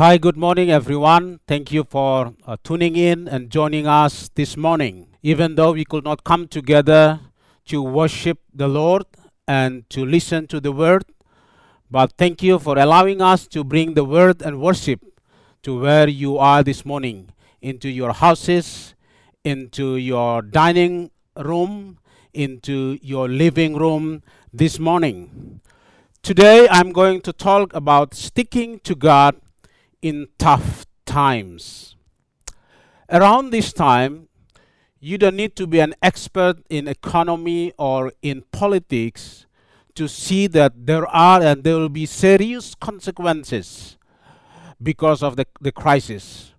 Hi, good morning, everyone. Thank you for uh, tuning in and joining us this morning. Even though we could not come together to worship the Lord and to listen to the word, but thank you for allowing us to bring the word and worship to where you are this morning into your houses, into your dining room, into your living room this morning. Today, I'm going to talk about sticking to God in tough times. Around this time, you don't need to be an expert in economy or in politics to see that there are and there will be serious consequences because of the, the crisis.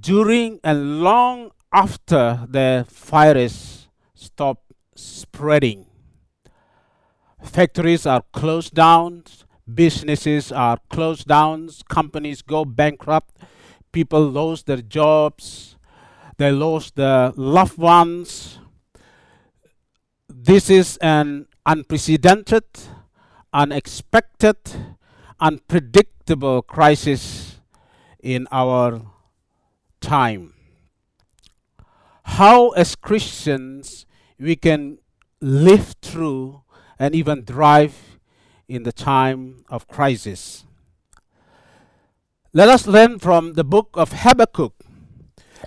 During and long after the virus stopped spreading, factories are closed down, businesses are closed down, companies go bankrupt, people lose their jobs, they lose their loved ones. This is an unprecedented, unexpected, unpredictable crisis in our time. How, as Christians, we can live through and even thrive in the time of crisis. Let us learn from the book of Habakkuk.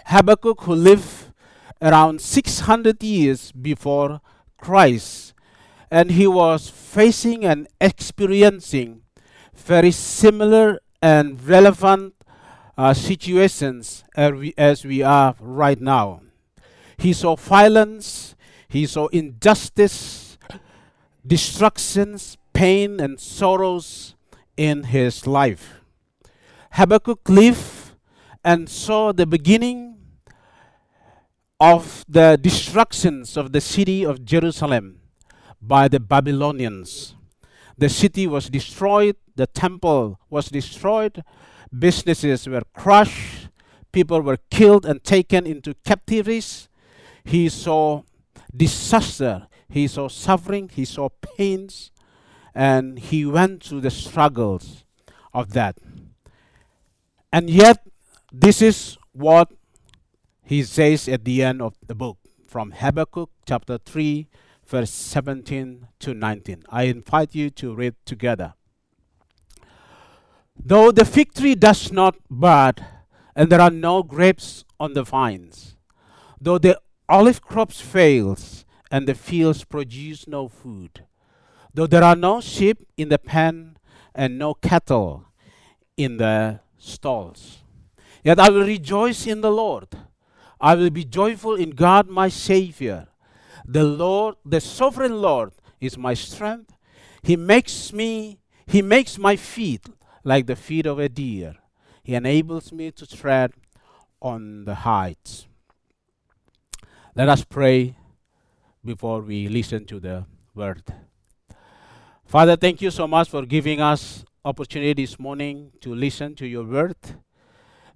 Habakkuk, who lived around 600 years before Christ, and he was facing and experiencing very similar and relevant uh, situations as we, as we are right now. He saw violence, he saw injustice, destructions, pain, and sorrows in his life. Habakkuk lived and saw the beginning of the destructions of the city of Jerusalem by the Babylonians. The city was destroyed, the temple was destroyed, businesses were crushed, people were killed and taken into captivities. He saw disaster, he saw suffering, he saw pains, and he went through the struggles of that. And yet, this is what he says at the end of the book from Habakkuk chapter 3, verse 17 to 19. I invite you to read together. Though the fig tree does not bud, and there are no grapes on the vines, though the olive crops fails, and the fields produce no food, though there are no sheep in the pen and no cattle in the stalls, yet I will rejoice in the Lord. I will be joyful in God my Savior. The Lord, the sovereign Lord, is my strength. He makes me, He makes my feet like the feet of a deer. He enables me to tread on the heights. Let us pray before we listen to the word. Father, thank you so much for giving us opportunity this morning to listen to your word.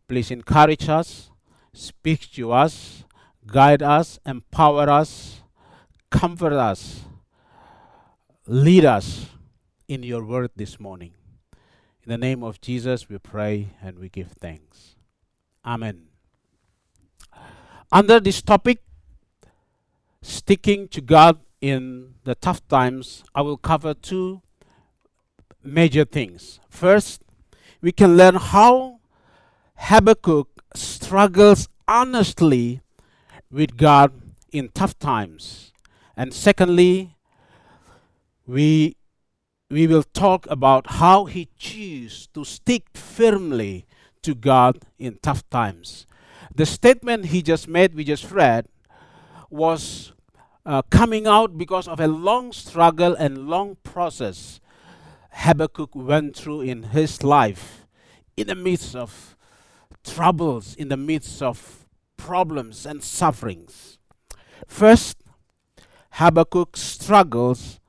Please encourage us, speak to us, guide us, empower us, comfort us, lead us in your word this morning. In the name of Jesus, we pray and we give thanks. Amen. Under this topic, sticking to God in the tough times, I will cover two major things. First, we can learn how Habakkuk struggles honestly with God in tough times. And secondly, we we will talk about how he chose to stick firmly to God in tough times. The statement he just made, we just read, was uh, coming out because of a long struggle and long process Habakkuk went through in his life in the midst of troubles, in the midst of problems and sufferings. First, Habakkuk struggles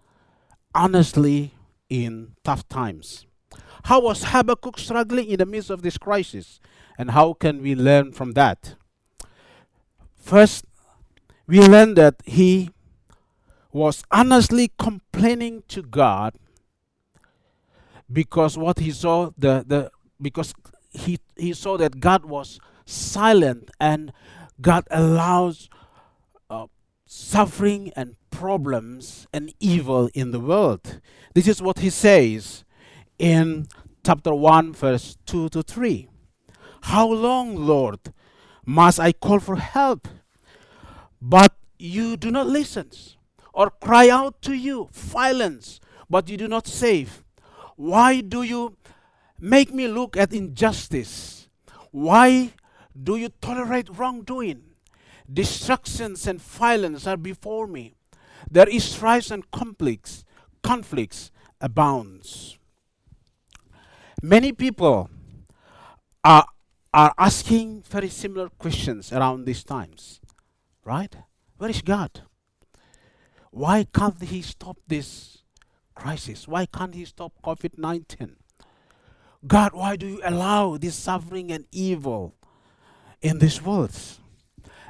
honestly in tough times. How was Habakkuk struggling in the midst of this crisis? And how can we learn from that? First, we learn that he was honestly complaining to God because what he saw the, the because he, he saw that God was silent and God allows uh, suffering and problems and evil in the world. This is what he says in chapter 1, verse 2 to 3. How long, Lord, must I call for help? But you do not listen, or cry out to you, violence, but you do not save. Why do you make me look at injustice? Why do you tolerate wrongdoing? Destructions and violence are before me. There is strife and conflicts, conflicts abounds. Many people are are asking very similar questions around these times, right? Where is God? Why can't He stop this crisis? Why can't He stop COVID 19? God, why do you allow this suffering and evil in this world?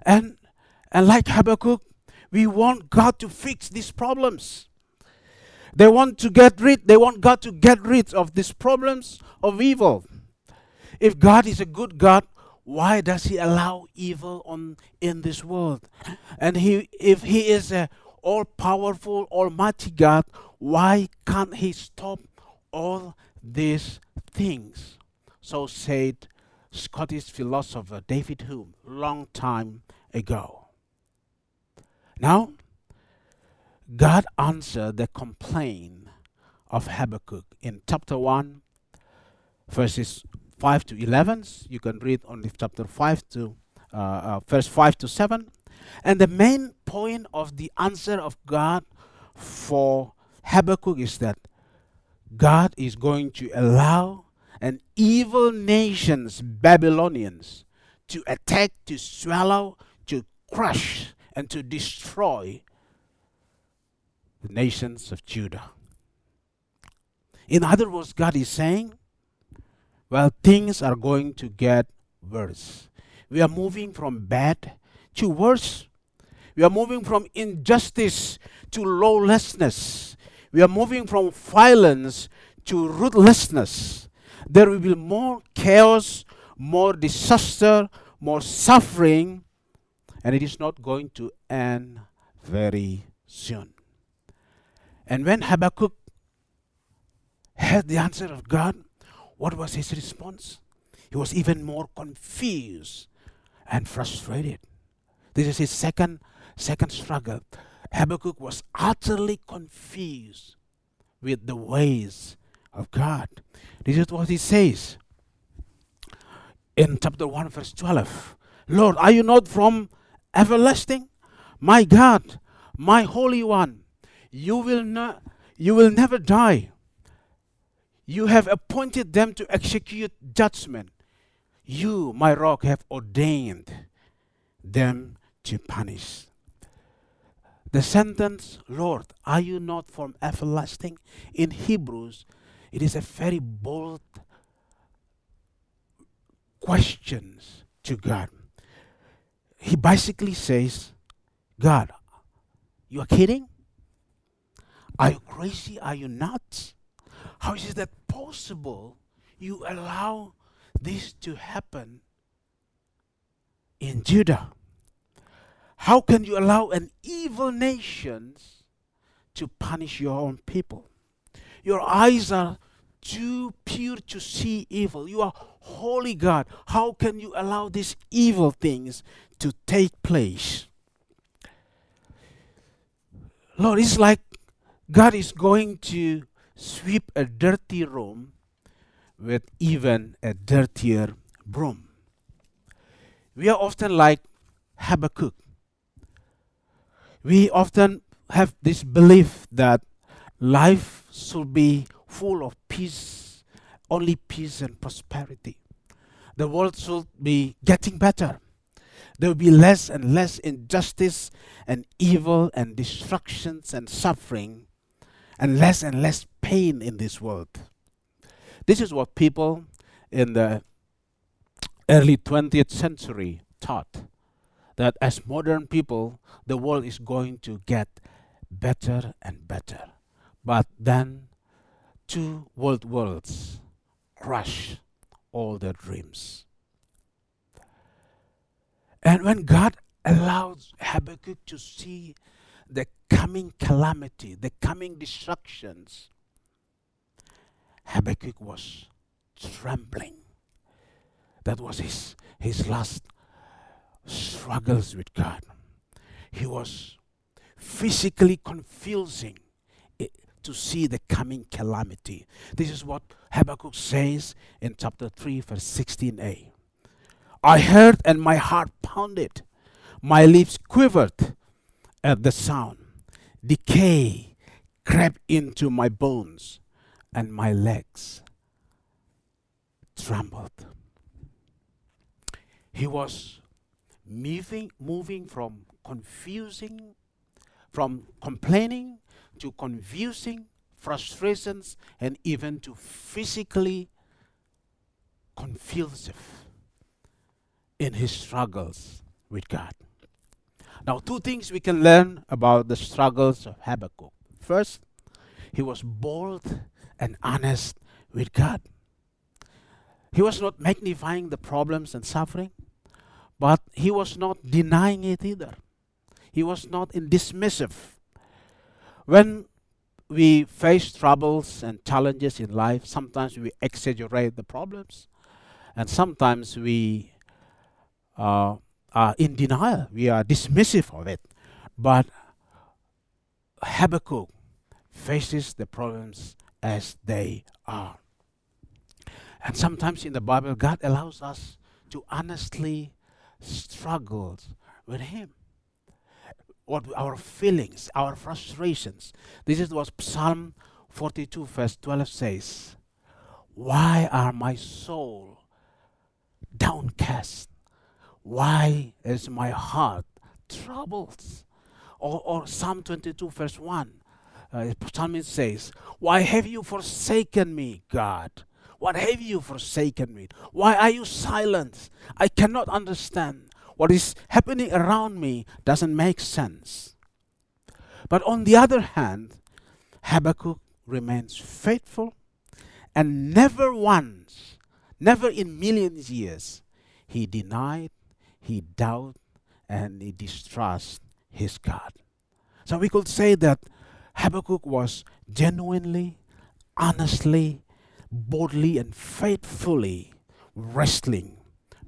And, and like Habakkuk, we want God to fix these problems. They want to get rid, they want God to get rid of these problems of evil. If God is a good God, why does he allow evil on in this world? And he if he is a all powerful, almighty God, why can't he stop all these things? So said Scottish philosopher David Hume long time ago. Now, God answered the complaint of Habakkuk in chapter 1, verses 5 to 11. You can read only chapter 5 to uh, uh, verse 5 to 7. And the main point of the answer of God for Habakkuk is that God is going to allow an evil nations, Babylonians, to attack, to swallow, to crush, and to destroy the nations of Judah. In other words, God is saying, well, things are going to get worse. We are moving from bad to worse. We are moving from injustice to lawlessness. We are moving from violence to ruthlessness. There will be more chaos, more disaster, more suffering, and it is not going to end very soon. And when Habakkuk had the answer of God, what was his response? He was even more confused and frustrated. This is his second second struggle. Habakkuk was utterly confused with the ways of God. This is what he says in chapter 1, verse 12. Lord, are you not from everlasting? My God, my Holy One, you will not you will never die. You have appointed them to execute judgment. You, my rock, have ordained them to punish. The sentence, Lord, are you not from everlasting? In Hebrews, it is a very bold question to God. He basically says, God, you are kidding? Are you crazy? Are you nuts? How is that possible? You allow this to happen in Judah. How can you allow an evil nation to punish your own people? Your eyes are too pure to see evil. You are holy God. How can you allow these evil things to take place? Lord, it's like God is going to sweep a dirty room with even a dirtier broom. We are often like Habakkuk. We often have this belief that life should be full of peace, only peace and prosperity. The world should be getting better. There will be less and less injustice and evil and destructions and suffering and less and less pain in this world. This is what people in the early 20th century taught that as modern people, the world is going to get better and better. But then two world worlds crash all their dreams. And when God allows Habakkuk to see the coming calamity, the coming destructions, Habakkuk was trembling. That was his, his last struggles with God. He was physically confusing to see the coming calamity. This is what Habakkuk says in chapter 3, verse 16a. I heard and my heart pounded, my lips quivered at the sound. Decay crept into my bones, and my legs trembled. He was moving, moving from confusing, from complaining to confusing, frustrations, and even to physically confusive in his struggles with God. Now, two things we can learn about the struggles of Habakkuk. First, he was bold and honest with God. He was not magnifying the problems and suffering, but he was not denying it either. He was not in dismissive. When we face troubles and challenges in life, sometimes we exaggerate the problems, and sometimes we uh, are in denial. We are dismissive of it. But Habakkuk faces the problems as they are. And sometimes in the Bible, God allows us to honestly struggle with Him. What our feelings, our frustrations. This is what Psalm 42, verse 12 says. Why are my soul downcast? Why is my heart troubled? Or, or Psalm 22, verse 1, uh, Psalmist says, Why have you forsaken me, God? What have you forsaken me? Why are you silent? I cannot understand. What is happening around me doesn't make sense. But on the other hand, Habakkuk remains faithful and never once, never in millions years, he denied he doubted and he distrust his God. So we could say that Habakkuk was genuinely, honestly, boldly, and faithfully wrestling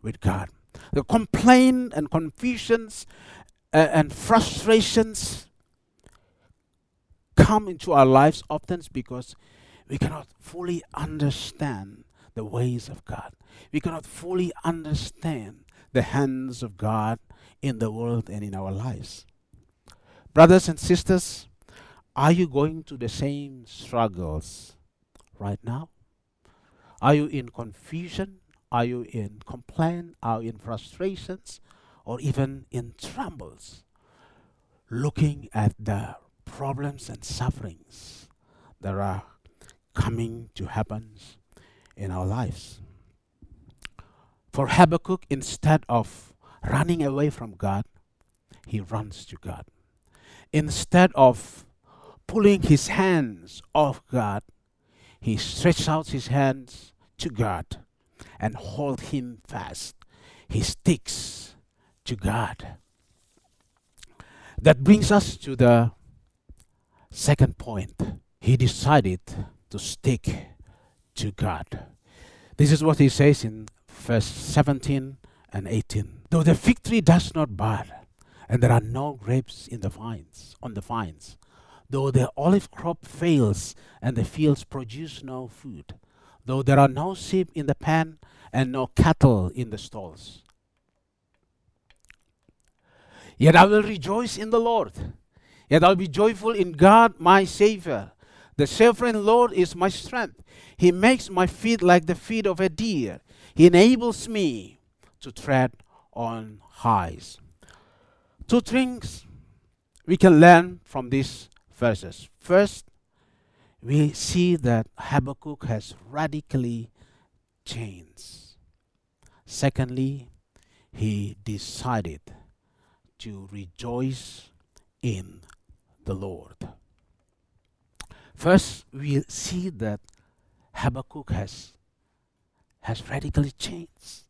with God. The complaint and confusions uh, and frustrations come into our lives often because we cannot fully understand the ways of God. We cannot fully understand the hands of God in the world and in our lives. Brothers and sisters, are you going through the same struggles right now? Are you in confusion? Are you in complaint? Are you in frustrations? Or even in trembles? Looking at the problems and sufferings that are coming to happen in our lives. For Habakkuk, instead of running away from God, he runs to God. Instead of pulling his hands off God, he stretches out his hands to God and hold him fast. He sticks to God. That brings us to the second point. He decided to stick to God. This is what he says in verse 17 and 18. Though the fig tree does not bud, and there are no grapes in the vines, on the vines, though the olive crop fails and the fields produce no food, though there are no sheep in the pen and no cattle in the stalls. Yet I will rejoice in the Lord. Yet I'll be joyful in God my Savior. The sovereign Lord is my strength. He makes my feet like the feet of a deer. He enables me to tread on highs. Two things we can learn from these verses. First, we see that Habakkuk has radically changed. Secondly, he decided to rejoice in the Lord. First, we see that Habakkuk has has radically changed.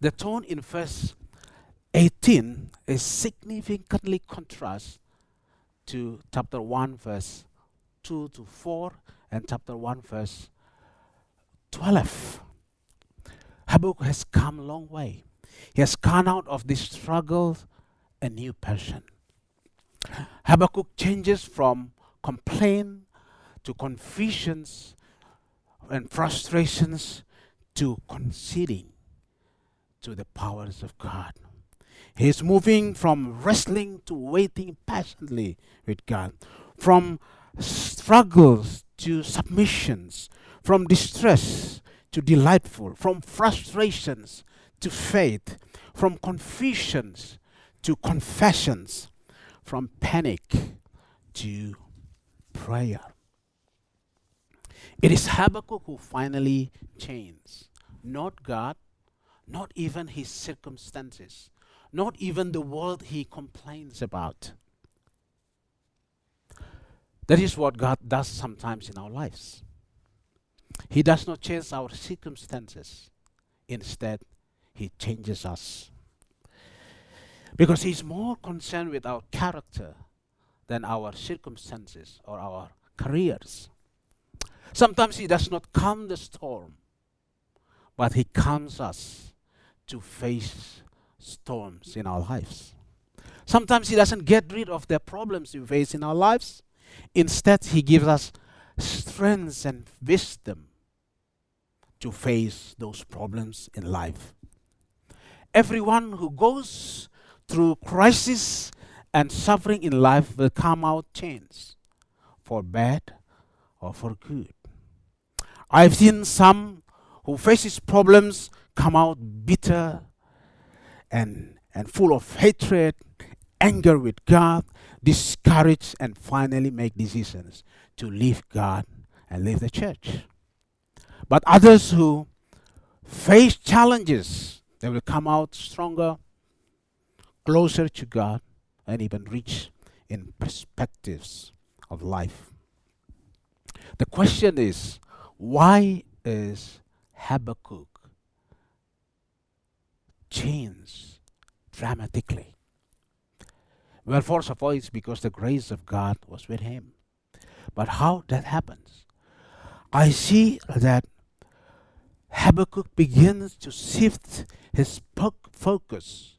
The tone in verse 18 is significantly contrast to chapter 1 verse 2 to 4 and chapter 1 verse 12. Habakkuk has come a long way. He has come out of this struggle a new person. Habakkuk changes from complaint to confusions and frustrations to conceding to the powers of God. He is moving from wrestling to waiting patiently with God, from struggles to submissions, from distress to delightful, from frustrations to faith, from confusions to confessions, from panic to prayer. It is Habakkuk who finally changes, not God, not even his circumstances, not even the world he complains about. That is what God does sometimes in our lives. He does not change our circumstances, instead, He changes us. Because He's more concerned with our character than our circumstances or our careers. Sometimes He does not calm the storm, but He calms us to face storms in our lives. Sometimes He doesn't get rid of the problems we face in our lives. Instead, He gives us strength and wisdom to face those problems in life. Everyone who goes through crisis and suffering in life will come out changed for bad or for good. I've seen some who faces problems come out bitter and, and full of hatred, anger with God, discouraged, and finally make decisions to leave God and leave the church. But others who face challenges, they will come out stronger, closer to God, and even reach in perspectives of life. The question is why is Habakkuk changed dramatically? Well, first of all, it's because the grace of God was with him. But how that happens? I see that Habakkuk begins to shift his focus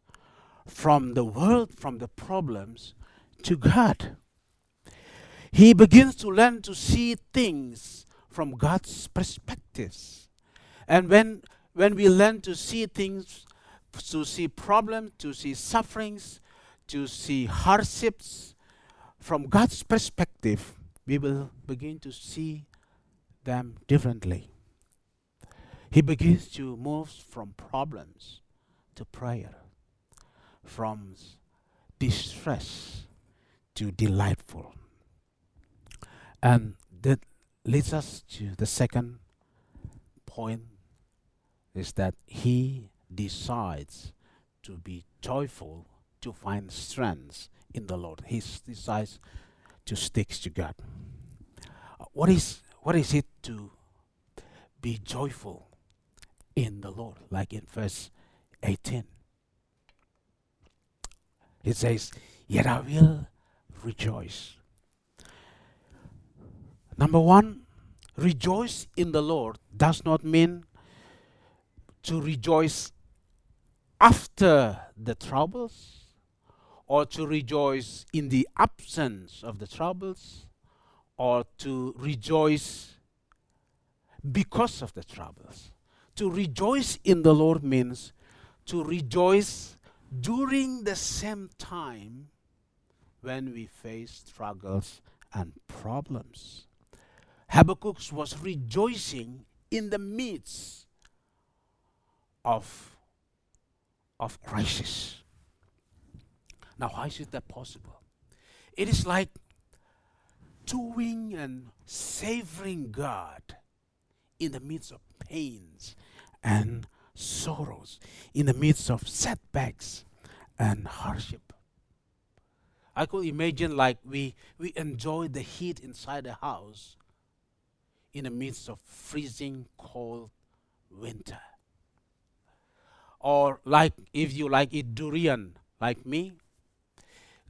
from the world, from the problems, to God. He begins to learn to see things from God's perspectives. And when, when we learn to see things, to see problems, to see sufferings, to see hardships from God's perspective, we will begin to see them differently. He begins to move from problems to prayer, from distress to delightful. And leads us to the second point is that he decides to be joyful to find strength in the Lord. He decides to stick to God. What is what is it to be joyful in the Lord? Like in verse 18. It says, Yet I will rejoice. Number one, rejoice in the Lord does not mean to rejoice after the troubles or to rejoice in the absence of the troubles or to rejoice because of the troubles. To rejoice in the Lord means to rejoice during the same time when we face struggles and problems. Habakkuk was rejoicing in the midst of, of crisis. Now, how is that possible? It is like doing and savoring God in the midst of pains and sorrows, in the midst of setbacks and hardship. I could imagine like we, we enjoy the heat inside the house in the midst of freezing cold winter. Or like if you like eat durian like me,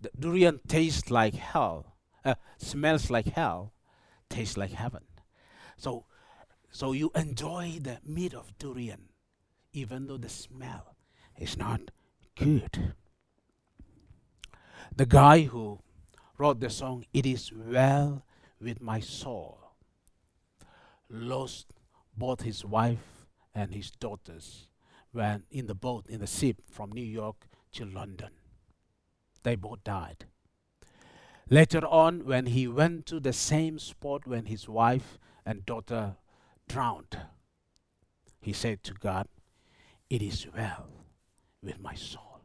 the durian tastes like hell, uh, smells like hell, tastes like heaven. So so you enjoy the meat of durian even though the smell is not good. The guy who wrote the song It is well with my soul lost both his wife and his daughters when in the boat in the ship from New York to London. They both died. Later on, when he went to the same spot when his wife and daughter drowned, he said to God, It is well with my soul.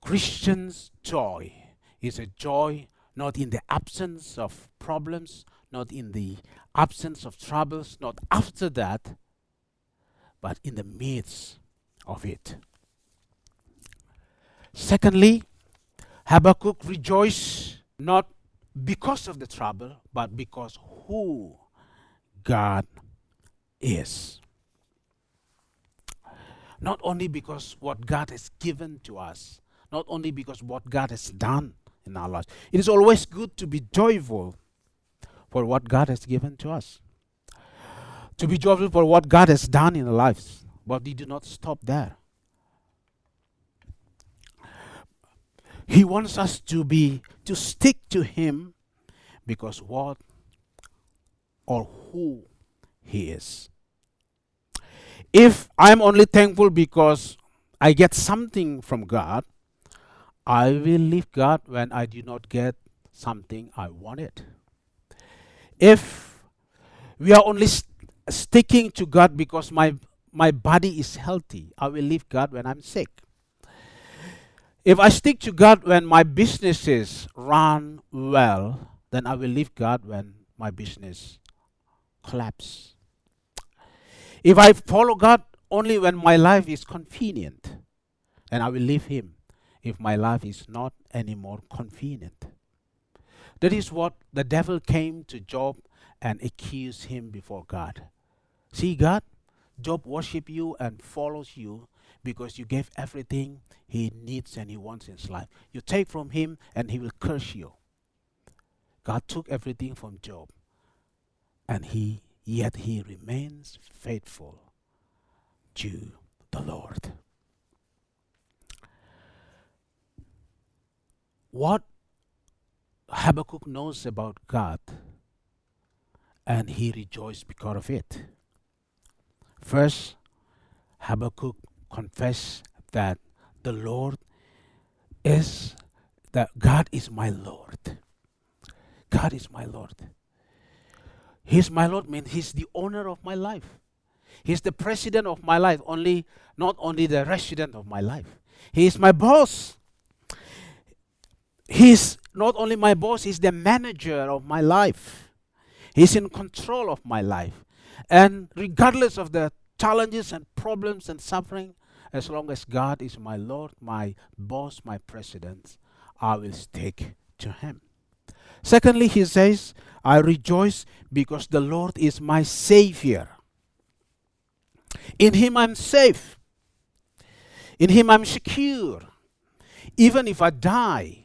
Christian's joy is a joy not in the absence of problems, not in the absence of troubles, not after that, but in the midst of it. Secondly, Habakkuk rejoiced not because of the trouble, but because who God is. Not only because what God has given to us, not only because what God has done in our lives. It is always good to be joyful for what God has given to us. To be joyful for what God has done in our lives. But we do not stop there. He wants us to be to stick to him because what or who he is. If I'm only thankful because I get something from God, I will leave God when I do not get something I wanted. If we are only st- sticking to God because my my body is healthy, I will leave God when I'm sick. If I stick to God when my businesses run well, then I will leave God when my business collapse. If I follow God only when my life is convenient, then I will leave Him if my life is not anymore convenient. That is what the devil came to Job and accused him before God. See, God, Job worship you and follows you because you gave everything he needs and he wants in his life. You take from him and he will curse you. God took everything from Job and he yet he remains faithful to the Lord. What Habakkuk knows about God and he rejoiced because of it. First, Habakkuk confessed that the Lord is that God is my Lord. God is my Lord. He's my Lord means he's the owner of my life. He's the president of my life, only not only the resident of my life. He is my boss. He's not only my boss, he's the manager of my life. He's in control of my life. And regardless of the challenges and problems and suffering, as long as God is my Lord, my boss, my president, I will stick to him. Secondly, he says, I rejoice because the Lord is my Savior. In him I'm safe. In him I'm secure. Even if I die,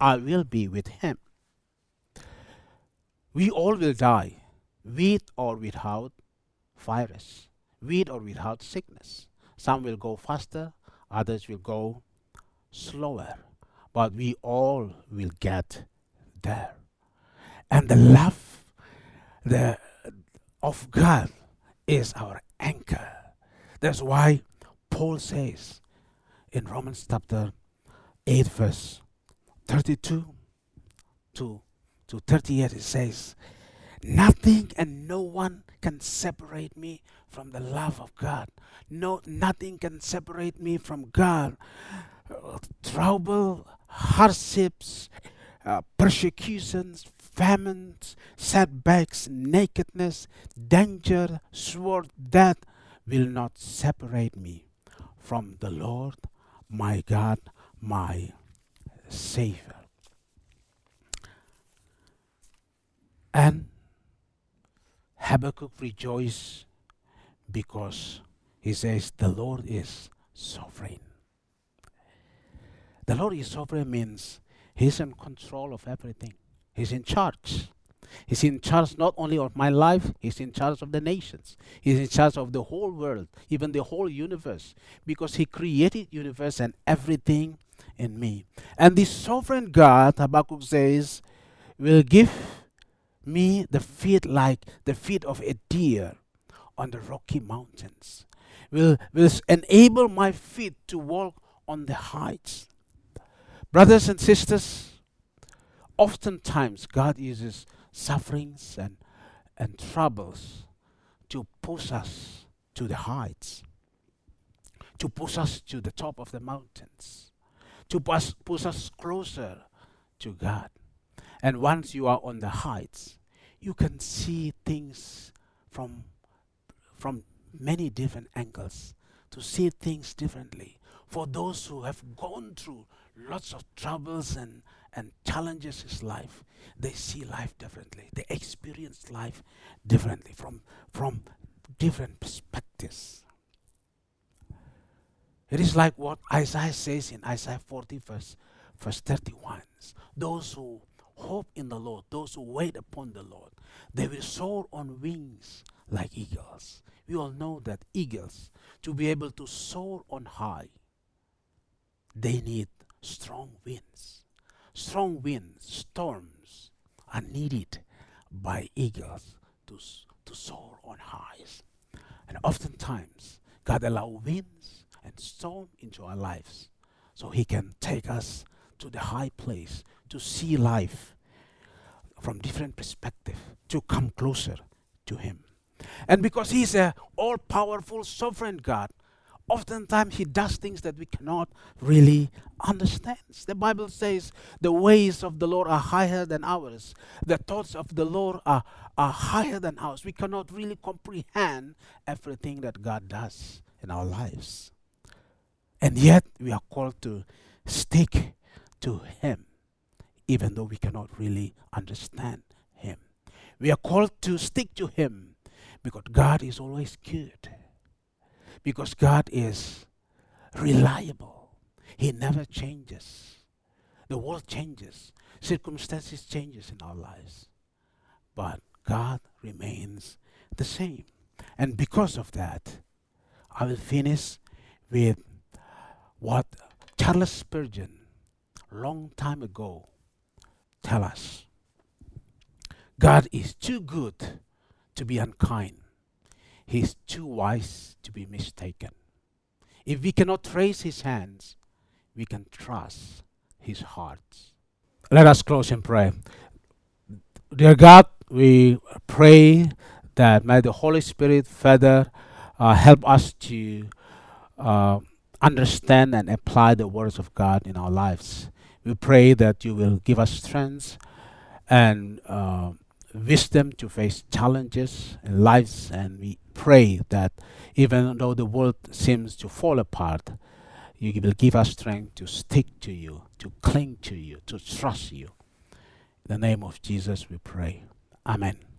I will be with him. We all will die, with or without virus, with or without sickness. Some will go faster, others will go slower, but we all will get there. And the love the, of God is our anchor. That's why Paul says in Romans chapter 8, verse 32 to, to 38, it says, Nothing and no one can separate me from the love of God. No, nothing can separate me from God. Uh, trouble, hardships, uh, persecutions, famines, setbacks, nakedness, danger, sword, death will not separate me from the Lord, my God, my Savior. And Habakkuk rejoiced because he says the Lord is sovereign. The Lord is sovereign means He's in control of everything. He's in charge. He's in charge not only of my life, He's in charge of the nations. He's in charge of the whole world, even the whole universe, because He created universe and everything in me. And the sovereign God, Habakkuk says, will give me the feet like the feet of a deer on the rocky mountains, will, will enable my feet to walk on the heights. Brothers and sisters, oftentimes God uses sufferings and, and troubles to push us to the heights, to push us to the top of the mountains, to push, push us closer to God. And once you are on the heights, you can see things from, from many different angles, to see things differently. For those who have gone through lots of troubles and, and challenges his life, they see life differently. They experience life differently from, from different perspectives. It is like what Isaiah says in Isaiah 40, verse, verse 31. Those who hope in the Lord, those who wait upon the Lord, they will soar on wings like eagles. We all know that eagles, to be able to soar on high, they need strong winds. Strong winds, storms are needed by eagles to, to soar on highs. And oftentimes, God allows winds and storm into our lives so He can take us to the high place to see life from different perspective to come closer to Him. And because He's a all-powerful sovereign God, oftentimes he does things that we cannot really understand. The Bible says the ways of the Lord are higher than ours. The thoughts of the Lord are, are higher than ours. We cannot really comprehend everything that God does in our lives. And yet we are called to stick to Him, even though we cannot really understand Him. We are called to stick to Him because God is always good because God is reliable. He never changes. The world changes. Circumstances changes in our lives. But God remains the same. And because of that, I will finish with what Charles Spurgeon long time ago tell us. God is too good to be unkind He's too wise to be mistaken. If we cannot trace his hands, we can trust his heart. Let us close in prayer. Dear God, we pray that may the Holy Spirit further uh, help us to uh, understand and apply the words of God in our lives. We pray that you will give us strength and uh, wisdom to face challenges in lives, and we pray that even though the world seems to fall apart, you will give us strength to stick to you, to cling to you, to trust you. In the name of Jesus, we pray. Amen.